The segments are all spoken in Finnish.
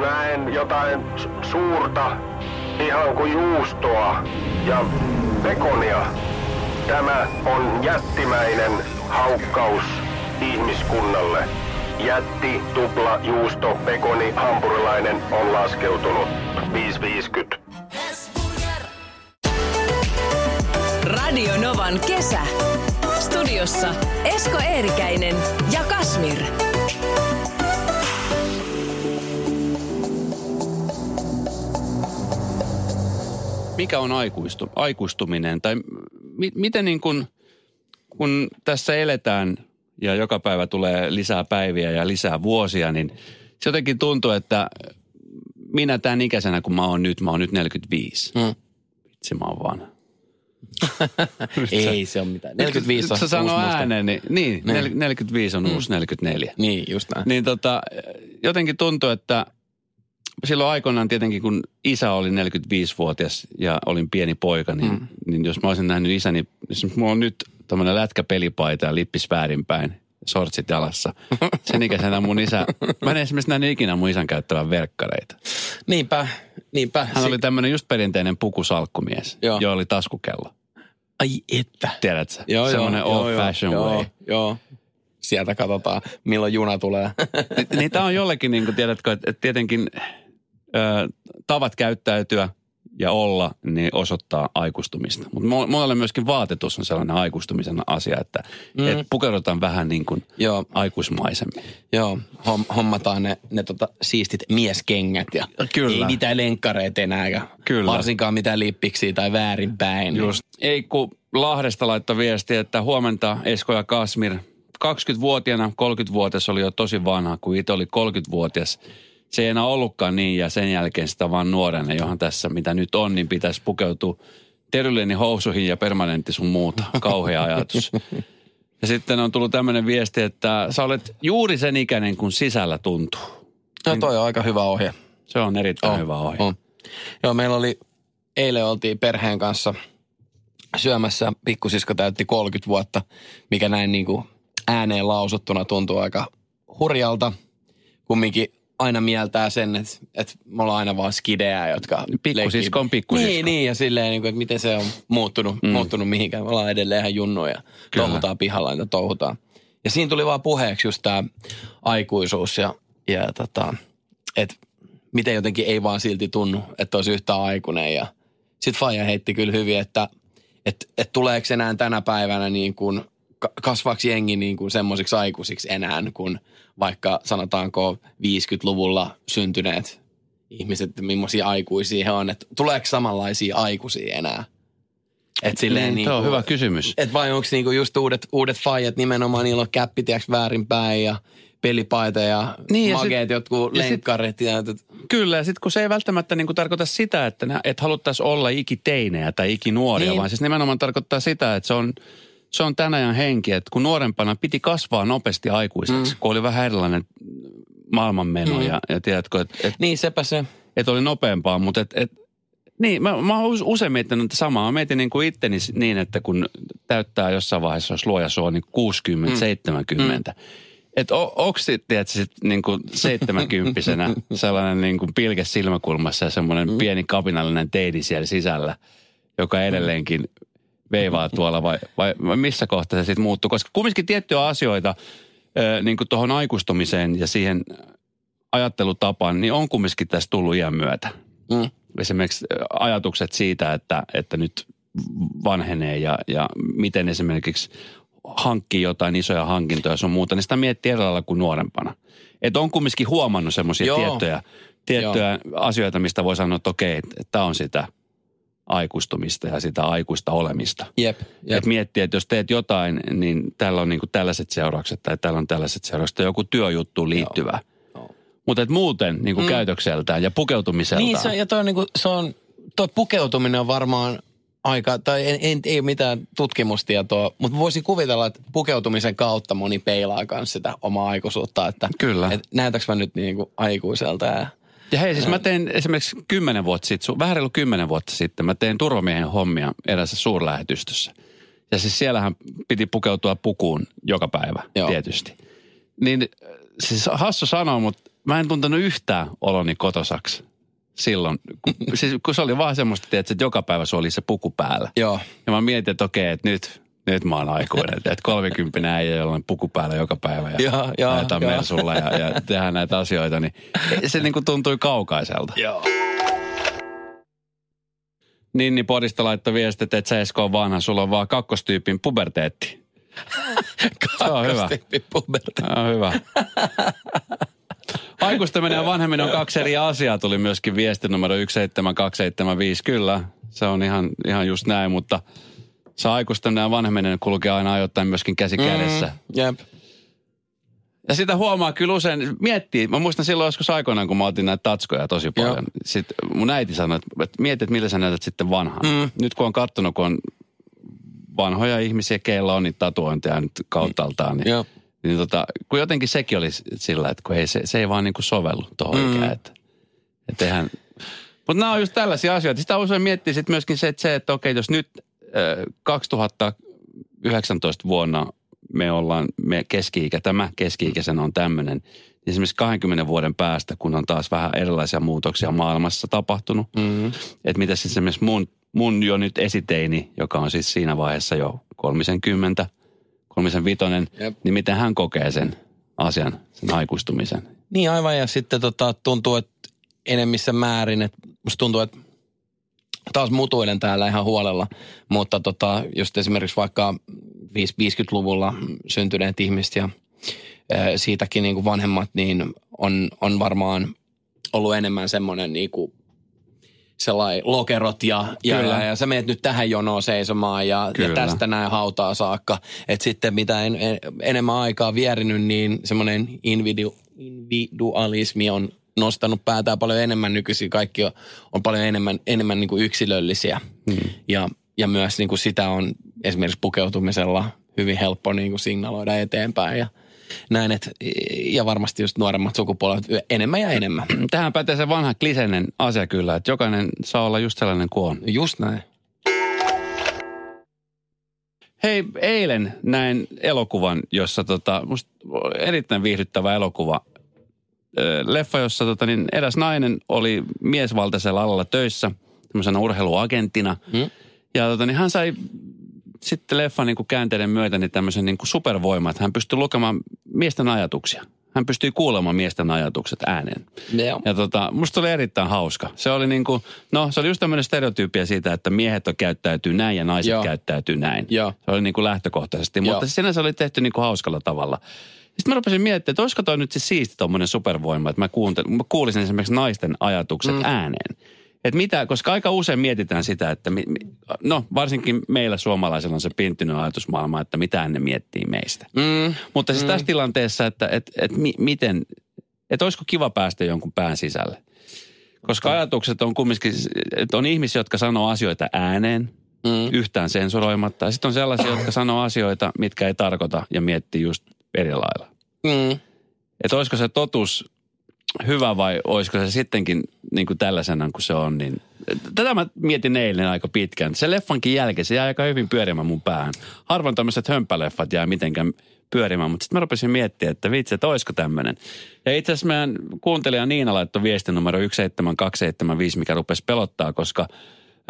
näen jotain su- suurta, ihan kuin juustoa ja pekonia. Tämä on jättimäinen haukkaus ihmiskunnalle. Jätti, tupla, juusto, pekoni, hampurilainen on laskeutunut. 550. Radio Novan kesä. Studiossa Esko Eerikäinen ja Kasmir. Mikä on aikuistu, aikuistuminen? Tai mi, miten niin kuin, kun tässä eletään ja joka päivä tulee lisää päiviä ja lisää vuosia, niin se jotenkin tuntuu, että minä tämän ikäisenä, kun mä oon nyt, mä oon nyt 45. Mm. Vitsi, mä oon vanha. Ei se on mitään. 45 on Sä sanoo ääneen, niin, niin, Niin. 45 on uusi 44. Niin, just näin. Niin tota, jotenkin tuntuu, että silloin aikoinaan tietenkin, kun isä oli 45-vuotias ja olin pieni poika, niin, mm. niin jos mä olisin nähnyt isäni, jos mulla on nyt tämmöinen lätkäpelipaita ja lippis väärinpäin, sortsit jalassa. Sen ikäisenä mun isä, mä en esimerkiksi nähnyt ikinä mun isän käyttävän verkkareita. Niinpä, niinpä. Hän oli tämmöinen just perinteinen pukusalkkumies, Joo. jolla oli taskukello. Ai että. Tiedätkö? Joo, Semmoinen joo, old joo, fashion joo, way. Joo, joo. Sieltä katsotaan, milloin juna tulee. niin tämä on jollekin, niin kuin tiedätkö, että, tietenkin tavat käyttäytyä ja olla, niin osoittaa aikuistumista. Mutta monelle myöskin vaatetus on sellainen aikuistumisen asia, että mm. et pukeudutaan vähän niin kuin joo, aikuismaisemmin. joo. Hom, hommataan ne, ne tota, siistit mieskengät ja Kyllä. ei mitään lenkkareita enää. Ja Kyllä. Varsinkaan mitään lippiksiä tai väärinpäin. Just. Eikku Lahdesta laittoi viesti, että huomenta Esko ja Kasmir. 20-vuotiaana, 30-vuotias oli jo tosi vanha, kun itse oli 30-vuotias. Se ei enää ollutkaan niin ja sen jälkeen sitä vaan nuorena, johon tässä mitä nyt on, niin pitäisi pukeutua teryleni housuihin ja permanentti sun muuta. Kauhea ajatus. Ja sitten on tullut tämmöinen viesti, että sä olet juuri sen ikäinen, kun sisällä tuntuu. No, toi on aika hyvä ohje. Se on erittäin On, hyvä ohje. On. Joo, meillä oli, eilen oltiin perheen kanssa syömässä, pikkusisko täytti 30 vuotta, mikä näin niin kuin ääneen lausuttuna tuntuu aika hurjalta. Kumminkin aina mieltää sen, että, että me ollaan aina vaan skidejä, jotka... Pikkusisko on pikkusisko. Niin, niin, ja silleen, niin kuin, että miten se on muuttunut, mm. muuttunut mihinkään. Me ollaan edelleen ihan junnuja. Kyllä. Touhutaan pihalla, niitä touhutaan. Ja siinä tuli vaan puheeksi just tämä aikuisuus ja, ja tota, että miten jotenkin ei vaan silti tunnu, että olisi yhtä aikuinen. Ja sitten Faija heitti kyllä hyvin, että et, et tuleeko enää tänä päivänä niin kuin, ka- kasvaako jengi niin kuin semmoisiksi aikuisiksi enää, kun vaikka sanotaanko 50-luvulla syntyneet ihmiset, millaisia aikuisia he on, että tuleeko samanlaisia aikuisia enää? Et silleen Niin, niin tuo on hyvä kysymys. et vai onko niinku just uudet, uudet faijat nimenomaan, niillä on käppi tiiäks, väärinpäin ja pelipaita ja, Niin, ja sit- mageet jotkut ja sit- lenkkarit. Ja, sit, Kyllä, ja sitten kun se ei välttämättä niin kuin tarkoita sitä, että, että haluttaisiin olla ikiteinejä tai ikinuoria. Niin. vaan siis nimenomaan tarkoittaa sitä, että se on, se on tämän ajan henki, että kun nuorempana piti kasvaa nopeasti aikuiseksi, mm. kun oli vähän erilainen maailmanmeno mm. ja, ja tiedätkö, että et, niin sepä se. et oli nopeampaa, mutta et, et, niin, mä, mä oon usein miettinyt että samaa. Mä mietin niin kuin itteni niin, että kun täyttää jossain vaiheessa, jos luoja suo, niin 60, mm. 70. Mm. Että onko sitten sit niin kuin 70 sellainen niin kuin pilke silmäkulmassa ja semmoinen mm. pieni kapinallinen teini siellä sisällä, joka edelleenkin veivaa tuolla vai, vai, missä kohtaa se sitten muuttuu? Koska kumminkin tiettyjä asioita niin kuin tuohon aikuistumiseen ja siihen ajattelutapaan, niin on kumminkin tässä tullut iän myötä. Mm. Esimerkiksi ajatukset siitä, että, että nyt vanhenee ja, ja miten esimerkiksi hankkii jotain isoja hankintoja sun muuta, niin sitä miettii eri lailla kuin nuorempana. Että on kumminkin huomannut semmoisia tiettyjä, tiettyjä asioita, mistä voi sanoa, että okei, tämä on sitä aikuistumista ja sitä aikuista olemista. Jep, Jep. Et miettii, että jos teet jotain, niin tällä on niinku tällaiset seuraukset tai tällä on tällaiset seuraukset tai joku työjuttuun liittyvä. Mutta et muuten niinku mm. käytökseltään ja pukeutumiseltaan. Niin se, ja toi on niinku, se on, toi pukeutuminen on varmaan aika, tai en, en, ei ole mitään tutkimustietoa, mutta voisin kuvitella, että pukeutumisen kautta moni peilaa myös sitä omaa aikuisuutta, että Kyllä. et näytäks mä nyt niinku aikuiselta ja Ja hei, siis mä tein esimerkiksi kymmenen vuotta sitten, vähän reilu kymmenen vuotta sitten, mä tein turvamiehen hommia erässä suurlähetystössä. Ja siis siellähän piti pukeutua pukuun joka päivä Joo. tietysti. Niin siis hassu sanoa, mutta mä en tuntenut yhtään oloni kotosaksi silloin. Kun, siis, kun se oli vaan semmoista, että joka päivä se oli se puku päällä. Joo. Ja mä mietin, että okei, että nyt, nyt mä oon aikuinen. Että kolmekymppinen äijä, jolla on puku päällä joka päivä ja Joo, joo, ajetaan joo. mersulla ja, ja tehdään näitä asioita, niin se niin kuin tuntui kaukaiselta. Joo. Ninni Podista laittoi viestit, että sä Esko on vanha, sulla on vaan kakkostyypin puberteetti. Se on hyvä. Puberteetti. Se on hyvä. Aikuistaminen ja vanhemminen on kaksi eri asiaa, tuli myöskin viesti numero 17275. Kyllä, se on ihan, ihan just näin, mutta se aikuistaminen ja vanhemminen kulkee aina ajoittain myöskin käsi kädessä. Mm, jep. Ja sitä huomaa kyllä usein, miettii, mä muistan silloin joskus aikoinaan, kun mä otin näitä tatskoja tosi paljon. Joo. Sitten mun äiti sanoi, että, mieti, että millä sä näytät sitten vanhan. Mm. Nyt kun on kattonut, kun on vanhoja ihmisiä, keillä on niitä tatuointeja nyt kauttaaltaan, niin, Joo. niin tota, kun jotenkin sekin oli sillä, että kun ei, se, se ei vaan niin kuin sovellu tuohon Mm. ikään, että, että eihän... Mutta nämä on just tällaisia asioita. Sitä usein miettii sitten myöskin se, että, se, että okei, jos nyt 2019 vuonna me ollaan, me keski-ikä, tämä keski-ikäisenä on tämmöinen, esimerkiksi 20 vuoden päästä, kun on taas vähän erilaisia muutoksia maailmassa tapahtunut, Mm. että mitä siis esimerkiksi mun, mun jo nyt esiteini, joka on siis siinä vaiheessa jo 30, 35, Jep. niin miten hän kokee sen asian, sen aikuistumisen. Niin aivan ja sitten tota, tuntuu, että enemmissä määrin, että musta tuntuu, että taas mutuilen täällä ihan huolella, mutta tota, just esimerkiksi vaikka 50-luvulla syntyneet ihmiset ja ää, siitäkin niin kuin vanhemmat, niin on, on varmaan ollut enemmän semmoinen niin kuin sellainen lokerot ja, ja, ja, ja sä meet nyt tähän jonoon seisomaan ja, ja tästä näin hautaa saakka. Että sitten mitä en, en, enemmän aikaa vierinyt, niin semmoinen individu, individualismi on nostanut päätään paljon enemmän nykyisin. Kaikki on, on paljon enemmän, enemmän niin kuin yksilöllisiä. Hmm. Ja, ja myös niin kuin sitä on esimerkiksi pukeutumisella hyvin helppo niin kuin signaloida eteenpäin ja näin. Et, ja varmasti just nuoremmat sukupolvet enemmän ja enemmän. Tähän pätee se vanha kliseinen asia kyllä, että jokainen saa olla just sellainen kuin on. Just näin. Hei, eilen näin elokuvan, jossa tota, musta erittäin viihdyttävä elokuva. Leffa, jossa tota, niin eräs nainen oli miesvaltaisella alalla töissä, tämmöisenä urheiluagenttina. Hmm? Ja tota, niin hän sai sitten leffan niin kuin käänteiden myötä niin tämmöisen niin kuin supervoiman, että hän pystyi lukemaan miesten ajatuksia. Hän pystyi kuulemaan miesten ajatukset ääneen. Joo. Ja tota, musta oli erittäin hauska. Se oli niin kuin, no se oli just tämmöinen stereotyyppiä siitä, että miehet on käyttäytyy näin ja naiset Joo. käyttäytyy näin. Joo. Se oli niin kuin lähtökohtaisesti, Joo. mutta sinänsä oli tehty niin kuin hauskalla tavalla. Sitten mä rupesin miettimään, että olisiko toi nyt siis siisti tommonen supervoima, että mä, kuuntel, mä kuulisin esimerkiksi naisten ajatukset mm. ääneen. Että mitä, koska aika usein mietitään sitä, että mi, mi, no varsinkin meillä suomalaisilla on se pinttynyt ajatusmaailma, että mitä ne miettii meistä. Mm. Mutta siis tässä tilanteessa, että et, et mi, miten, että olisiko kiva päästä jonkun pään sisälle. Koska ajatukset on kumminkin, että on ihmisiä, jotka sanoo asioita ääneen, Mm. yhtään sensuroimatta. Ja sitten on sellaisia, jotka sanoo asioita, mitkä ei tarkoita ja miettii just eri lailla. Mm. Että olisiko se totuus hyvä vai olisiko se sittenkin niin kuin tällaisena kuin se on. Niin, tätä mä mietin eilen aika pitkään. Se leffankin jälkeen, se jäi aika hyvin pyörimään mun päähän. Harvoin tämmöiset hömpäleffat jää mitenkään pyörimään, mutta sitten mä rupesin miettimään, että vitsi, että olisiko tämmöinen. Ja itse asiassa meidän kuuntelija Niina laittoi viestin numero 17275, mikä rupesi pelottaa, koska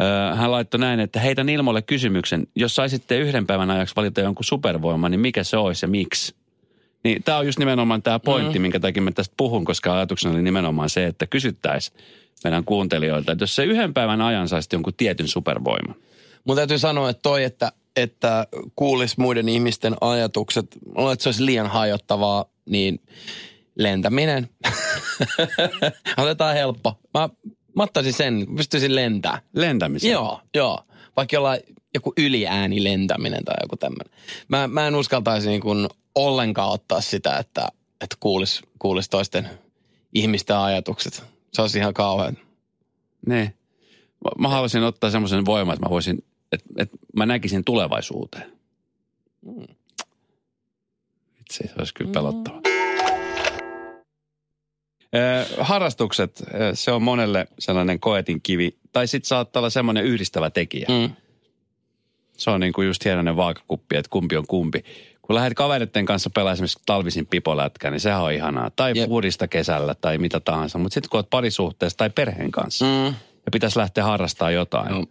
ö, hän laittoi näin, että heitän ilmoille kysymyksen, jos saisitte yhden päivän ajaksi valita jonkun supervoiman, niin mikä se olisi ja miksi? Niin tämä on just nimenomaan tämä pointti, mm. minkä takia mä tästä puhun, koska ajatuksena oli nimenomaan se, että kysyttäisiin meidän kuuntelijoilta, että jos se yhden päivän ajan saisi jonkun tietyn supervoiman. Mun täytyy sanoa, että toi, että, että kuulisi muiden ihmisten ajatukset, luulen, että se olisi liian hajottavaa, niin lentäminen. Otetaan helppo. Mä, mä ottaisin sen, pystyisin lentämään. Lentämisen. Joo, joo. Vaikka jollain joku yliääni lentäminen tai joku tämmöinen. Mä, mä en uskaltaisi niin kuin ollenkaan ottaa sitä, että, että kuulisi kuulis toisten ihmisten ajatukset. Se olisi ihan kauhean. Niin. Mä- Mä haluaisin ottaa semmoisen voiman, että mä voisin, että, että mä näkisin tulevaisuuteen. Mm. Itse se olisi kyllä pelottava. Ö, harrastukset, se on monelle sellainen koetin kivi. Tai sitten saattaa olla semmoinen yhdistävä tekijä. Mm. Se on niin kuin just hienoinen vaakakuppi, että kumpi on kumpi. Kun lähdet kavereiden kanssa pelaamaan esimerkiksi talvisin pipolätkää, niin sehän on ihanaa. Tai Jep. foodista kesällä tai mitä tahansa. Mutta sitten kun olet parisuhteessa tai perheen kanssa Mm. ja pitäisi lähteä harrastamaan jotain, Joo.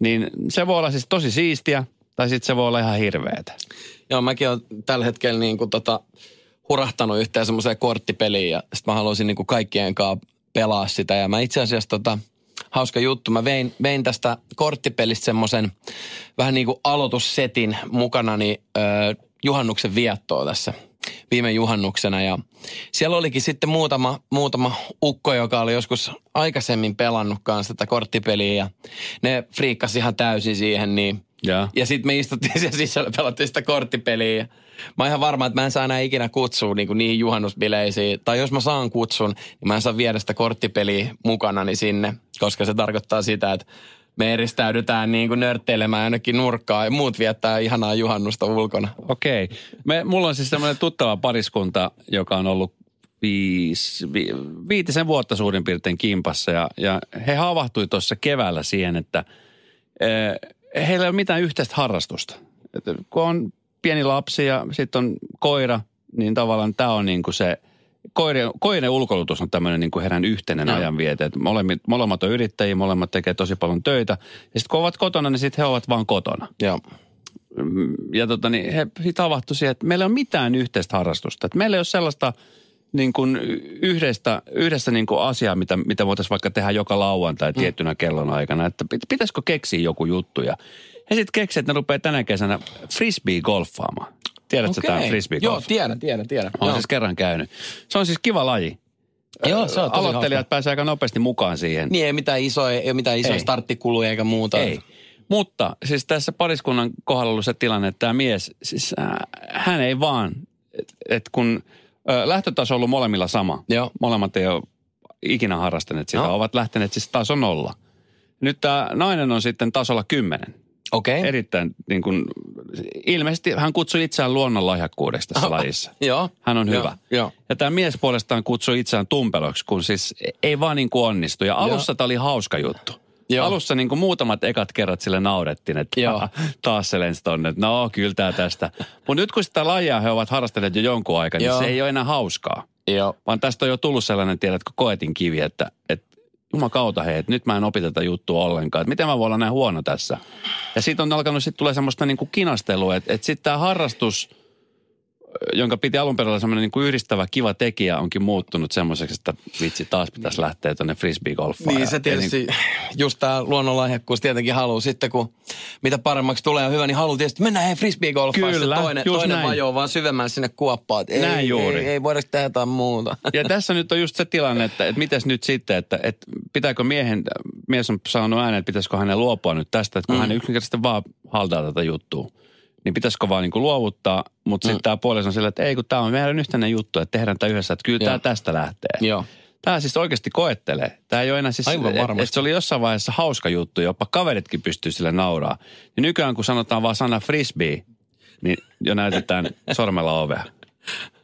niin se voi olla siis tosi siistiä tai sitten se voi olla ihan hirveetä. Joo, mäkin olen tällä hetkellä niin kuin tota, hurahtanut yhteen semmoiseen korttipeliin ja sitten mä haluaisin niin kuin kaikkien kanssa pelaa sitä. Ja mä itse asiassa tota, hauska juttu, mä vein, vein tästä korttipelistä semmoisen vähän niin kuin aloitussetin mukanani ö, juhannuksen viettoa tässä viime juhannuksena. Ja siellä olikin sitten muutama, muutama ukko, joka oli joskus aikaisemmin pelannut kanssa tätä korttipeliä ja ne friikkasi ihan täysin siihen, niin Ja. ja sitten me istuttiin siellä sisällä, pelattiin sitä korttipeliä. Ja mä oon ihan varma, että mä en saa enää ikinä kutsua niinku niihin juhannusbileisiin. Tai jos mä saan kutsun, niin mä en saa viedä sitä korttipeliä mukanani sinne. Koska se tarkoittaa sitä, että me eristäydytään niinku nörtteilemään ainakin nurkkaa ja muut viettää ihanaa juhannusta ulkona. Okei. Me, mulla on siis semmoinen tuttava pariskunta, joka on ollut viis, vi, viitisen vuotta suurin piirtein kimpassa. Ja, ja he havahtui tuossa keväällä siihen, että eh, heillä ei ole mitään yhteistä harrastusta. Et kun on pieni lapsi ja sitten on koira, niin tavallaan tämä on niin kuin se koirien, koirien ulkoilutus on tämmöinen niin kuin heidän yhteinen Joo. ajanviete. Et molemmat, molemmat on yrittäjiä, molemmat tekee tosi paljon töitä. Ja sitten kun ovat kotona, niin sitten he ovat vaan kotona Joo. ja tota, niin he sitten siihen, että meillä ei ole mitään yhteistä harrastusta. Että meillä ei ole sellaista niin kuin yhdestä, yhdessä niin kuin asiaa, mitä, mitä voitaisiin vaikka tehdä joka lauantai tiettynä kellon aikana. Että pit- pitäisikö keksiä joku juttu. Ja he sitten keksivät, että ne rupeaa tänä kesänä frisbee-golfaamaan. Tiedätkö okay. tämä frisbee Joo, tiedän, tiedän, tiedän. Olen Joo. siis kerran käynyt. Se on siis kiva laji. Joo, se on Aloittelijat hauska. pääsee aika nopeasti mukaan siihen. Niin ei mitään isoja, ei mitään isoja Ei. starttikuluja eikä muuta. Ei. Mutta siis tässä pariskunnan kohdalla ollut se tilanne, että tämä mies, siis äh, hän ei vaan, että et kun lähtötaso on ollut molemmilla sama. Joo. Molemmat ei ole ikinä harrastaneet sitä, No. ovat lähteneet siis taso nolla. Nyt tämä nainen on sitten tasolla kymmenen. Okei. Okay. Erittäin niin kuin, ilmeisesti hän kutsui itseään luonnonlahjakkuudeksi tässä lajissa. Joo. Hän on hyvä. joo. Ja tämä mies puolestaan kutsui itseään tumpeloksi, kun siis ei vaan niin kuin onnistu. Ja alussa tämä oli hauska juttu. Joo. Alussa niin kuin muutamat ekat kerrat sille naurettiin, että Joo. taas se lensi tonne, että no kyllä tää tästä. Mutta nyt kun sitä lajia he ovat harrastaneet jo jonkun aikaa, niin Joo. se ei ole enää hauskaa. Joo. Vaan tästä on jo tullut sellainen, tiedätkö, koetin kivi, että, että jumakauta hei, että nyt mä en opi tätä juttua ollenkaan. Että miten mä voin olla näin huono tässä. Ja siitä on alkanut sitten tulee semmoista niin kuin kinastelua, että, että sitten tämä harrastus, jonka piti alun perin olla semmoinen niin kuin yhdistävä kiva tekijä, onkin muuttunut semmoiseksi, että vitsi taas pitäisi lähteä tuonne frisbee-golfaan. Niin se tietysti, just tämä luonnonlahjakkuus tietenkin haluaa sitten, kun mitä paremmaksi tulee ja hyvä, niin haluaa tietysti mennä hei frisbee-golfaan. Kyllä, Sitten toinen, toinen näin. vajoo vaan syvemmälle sinne kuoppaan. Ei, Näin juuri. Ei, ei voida tehdä jotain muuta. Ja tässä nyt on just se tilanne, että, että mites nyt sitten, että, että pitääkö miehen, mies on sanonut ääneen, että pitäisikö hänen luopua nyt tästä, että kun mm. hän yksinkertaisesti vaan haltaa tätä juttua. Niin pitäisikö vaan niin kuin luovuttaa, mutta mm. sitten tämä puoliso on sillä, että ei kun tämä on meidän yhteinen juttu, että tehdään tämä yhdessä, että kyllä tämä tästä lähtee. Joo. Tämä siis oikeasti koettelee. Tämä ei ole enää siis, Aivan et- varmasti. et se oli jossain vaiheessa hauska juttu, jopa kaveritkin pystyy sille nauraa. Ja nykyään kun sanotaan vaan sana frisbee, niin jo näytetään sormella ovea.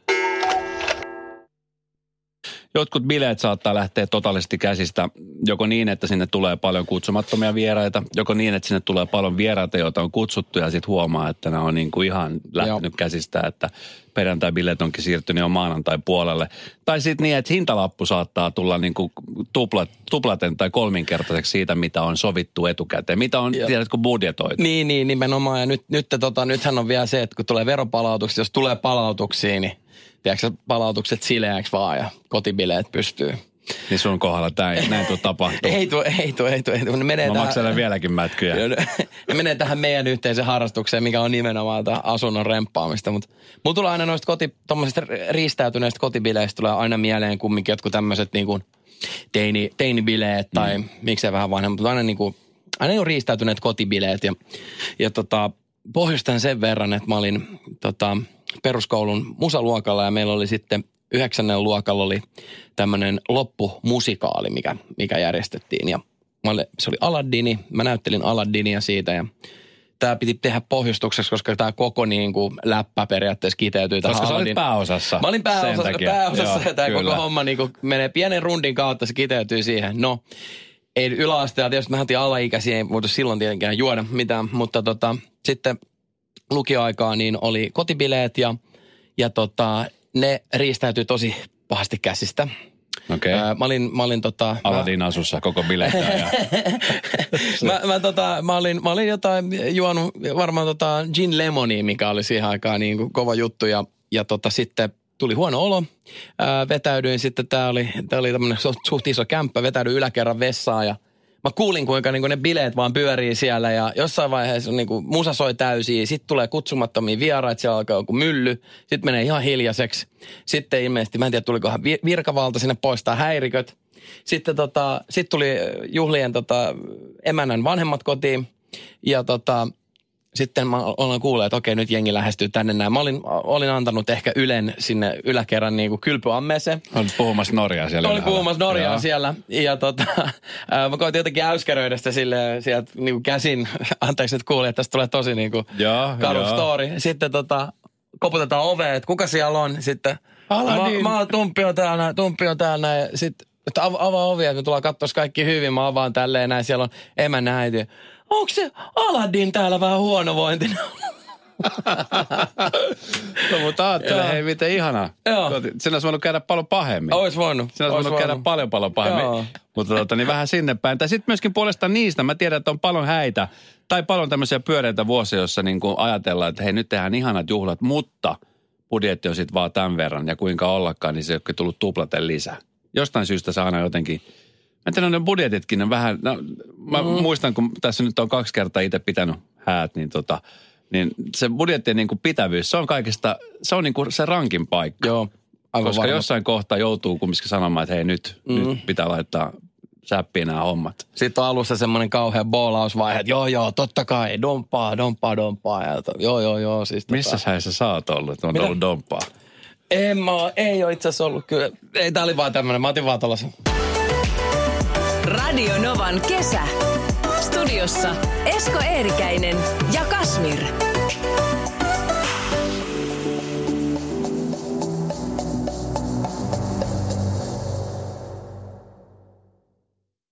Jotkut bileet saattaa lähteä totaalisesti käsistä, joko niin, että sinne tulee paljon kutsumattomia vieraita, joko niin, että sinne tulee paljon vieraita, joita on kutsuttu ja sitten huomaa, että ne on niin kuin ihan lähtenyt Joo. käsistä, että perjantai-bileet onkin siirtynyt jo maanantai puolelle. Tai sitten niin, että hintalappu saattaa tulla niin kuin tuplat, tuplaten tai kolminkertaiseksi siitä, mitä on sovittu etukäteen, mitä on, Joo. tiedätkö, budjetoitu. Niin, niin, nimenomaan. Ja nyt, nyt tota, nythän on vielä se, että kun tulee veropalautuksia, jos tulee palautuksia, niin tiedätkö, palautukset sileäksi vaan ja kotibileet pystyy. Niin sun kohdalla tämä ei, näin tuu tapahtuu. Ei tuo, ei tuo, ei tuo, ei tuo. Ne menee Mä tähän- makselen vieläkin mätkyjä. Ne- ne menee tähän meidän yhteiseen harrastukseen, mikä on nimenomaan tämä asunnon remppaamista. Mutta mulla tulee aina noista koti, riistäytyneistä kotibileistä tulee aina mieleen kumminkin jotkut tämmöiset niinku teini, teinibileet tai mm. miksei vähän vanhemmat, mutta aina niinku, aina jo riistäytyneet kotibileet. Ja, ja tota, pohjustan sen verran, että mä olin tota, peruskoulun musaluokalla ja meillä oli sitten yhdeksännen luokalla oli tämmöinen loppumusikaali, mikä, mikä järjestettiin. Ja mä olin, se oli Aladdini, mä näyttelin Aladdinia siitä ja tämä piti tehdä pohjustukseksi, koska tämä koko niin kuin läppä periaatteessa kiteytyy tähän Koska sä olit pääosassa. Mä olin pääosassa, pääosassa Joo, ja tämä koko homma niin kuin menee pienen rundin kautta, se kiteytyy siihen. No, ei yläasteella, tietysti me oltiin alaikäisiä, ei voitu silloin tietenkään juoda mitään, mutta tota, sitten lukioaikaa, niin oli kotibileet ja, ja tota, ne riistäytyi tosi pahasti käsistä. Okei. Okay. Ää, Mä olin, mä olin tota... Aladin asussa koko bilettä ja mä, mä, tota, mä, olin, mä olin jotain juonut varmaan tota gin lemonia, mikä oli siihen aikaan niin kuin kova juttu ja, ja tota, sitten tuli huono olo. Ää, vetäydyin sitten, tää oli, tää oli tämmönen suht iso kämppä, vetäydyin yläkerran vessaan ja mä kuulin, kuinka niin ne bileet vaan pyörii siellä ja jossain vaiheessa niin kuin musa soi täysiä, sitten tulee kutsumattomia vieraita, siellä alkaa joku mylly, sitten menee ihan hiljaiseksi. Sitten ilmeisesti, mä en tiedä tulikohan vi- virkavalta sinne poistaa häiriköt. Sitten tota, sit tuli juhlien tota, emännän vanhemmat kotiin ja tota, sitten mä olen kuullut, että okei, nyt jengi lähestyy tänne näin. Mä olin, olin antanut ehkä Ylen sinne yläkerran niin kuin kylpyammeeseen. olit puhumassa Norjaa siellä. Olin puhumassa Norjaa Joo. siellä. Ja tota, ää, mä koitin jotenkin äyskäröidä sitä sille sieltä niin kuin käsin. Anteeksi, että kuulin, että tästä tulee tosi niin kuin Joo, karu joo. story. Sitten tota, koputetaan oveen, että kuka siellä on. Sitten Aladdin. mä, mä oon Tumppi on täällä, Tumppi on täällä. Ja Sitten että av- avaa ovia, että me tullaan katsoa kaikki hyvin. Mä avaan tälleen näin, siellä on emännä äiti. Onko se Aladdin täällä vähän huonovointinen? No, mutta ajattele, hei miten ihana. Joo. Koti- Siinä olisi voinut käydä paljon pahemmin. Ois voinut. Siinä olisi ois voinut käydä paljon paljon pahemmin. Joo. Mutta tota, niin vähän sinne päin. Tai sitten myöskin puolestaan niistä, mä tiedän, että on paljon häitä tai paljon tämmöisiä pyöreitä vuosia, joissa niin kuin ajatellaan, että hei nyt tehdään ihanat juhlat, mutta budjetti on sitten vaan tämän verran ja kuinka ollakaan, niin se onkin tullut tuplaten lisää. Jostain syystä se aina jotenkin, mä ne budjetitkin on vähän, no, mä mm. muistan, kun tässä nyt on kaksi kertaa itse pitänyt häät, niin tota, niin se budjettien niin kuin pitävyys, se on kaikista, se on niin kuin se rankin paikka. Joo, aivan Koska varma. jossain kohtaa joutuu kumminkin sanomaan, että hei nyt, mm. nyt pitää laittaa säppiin nämä hommat. Sitten on alussa semmoinen kauhea boolausvaihe, että joo, joo, totta kai, domppaa, domppaa, domppaa. Ja to, joo, joo, joo. Siis Missä tota, sä sä oot ollut, että on ollut domppaa? en mä, ei ole itse asiassa ollut kyllä. Ei, tää oli vaan tämmönen, mä otin vaan tollasen. Radio Novan kesä. Studiossa Esko Eerikäinen ja Kasmir.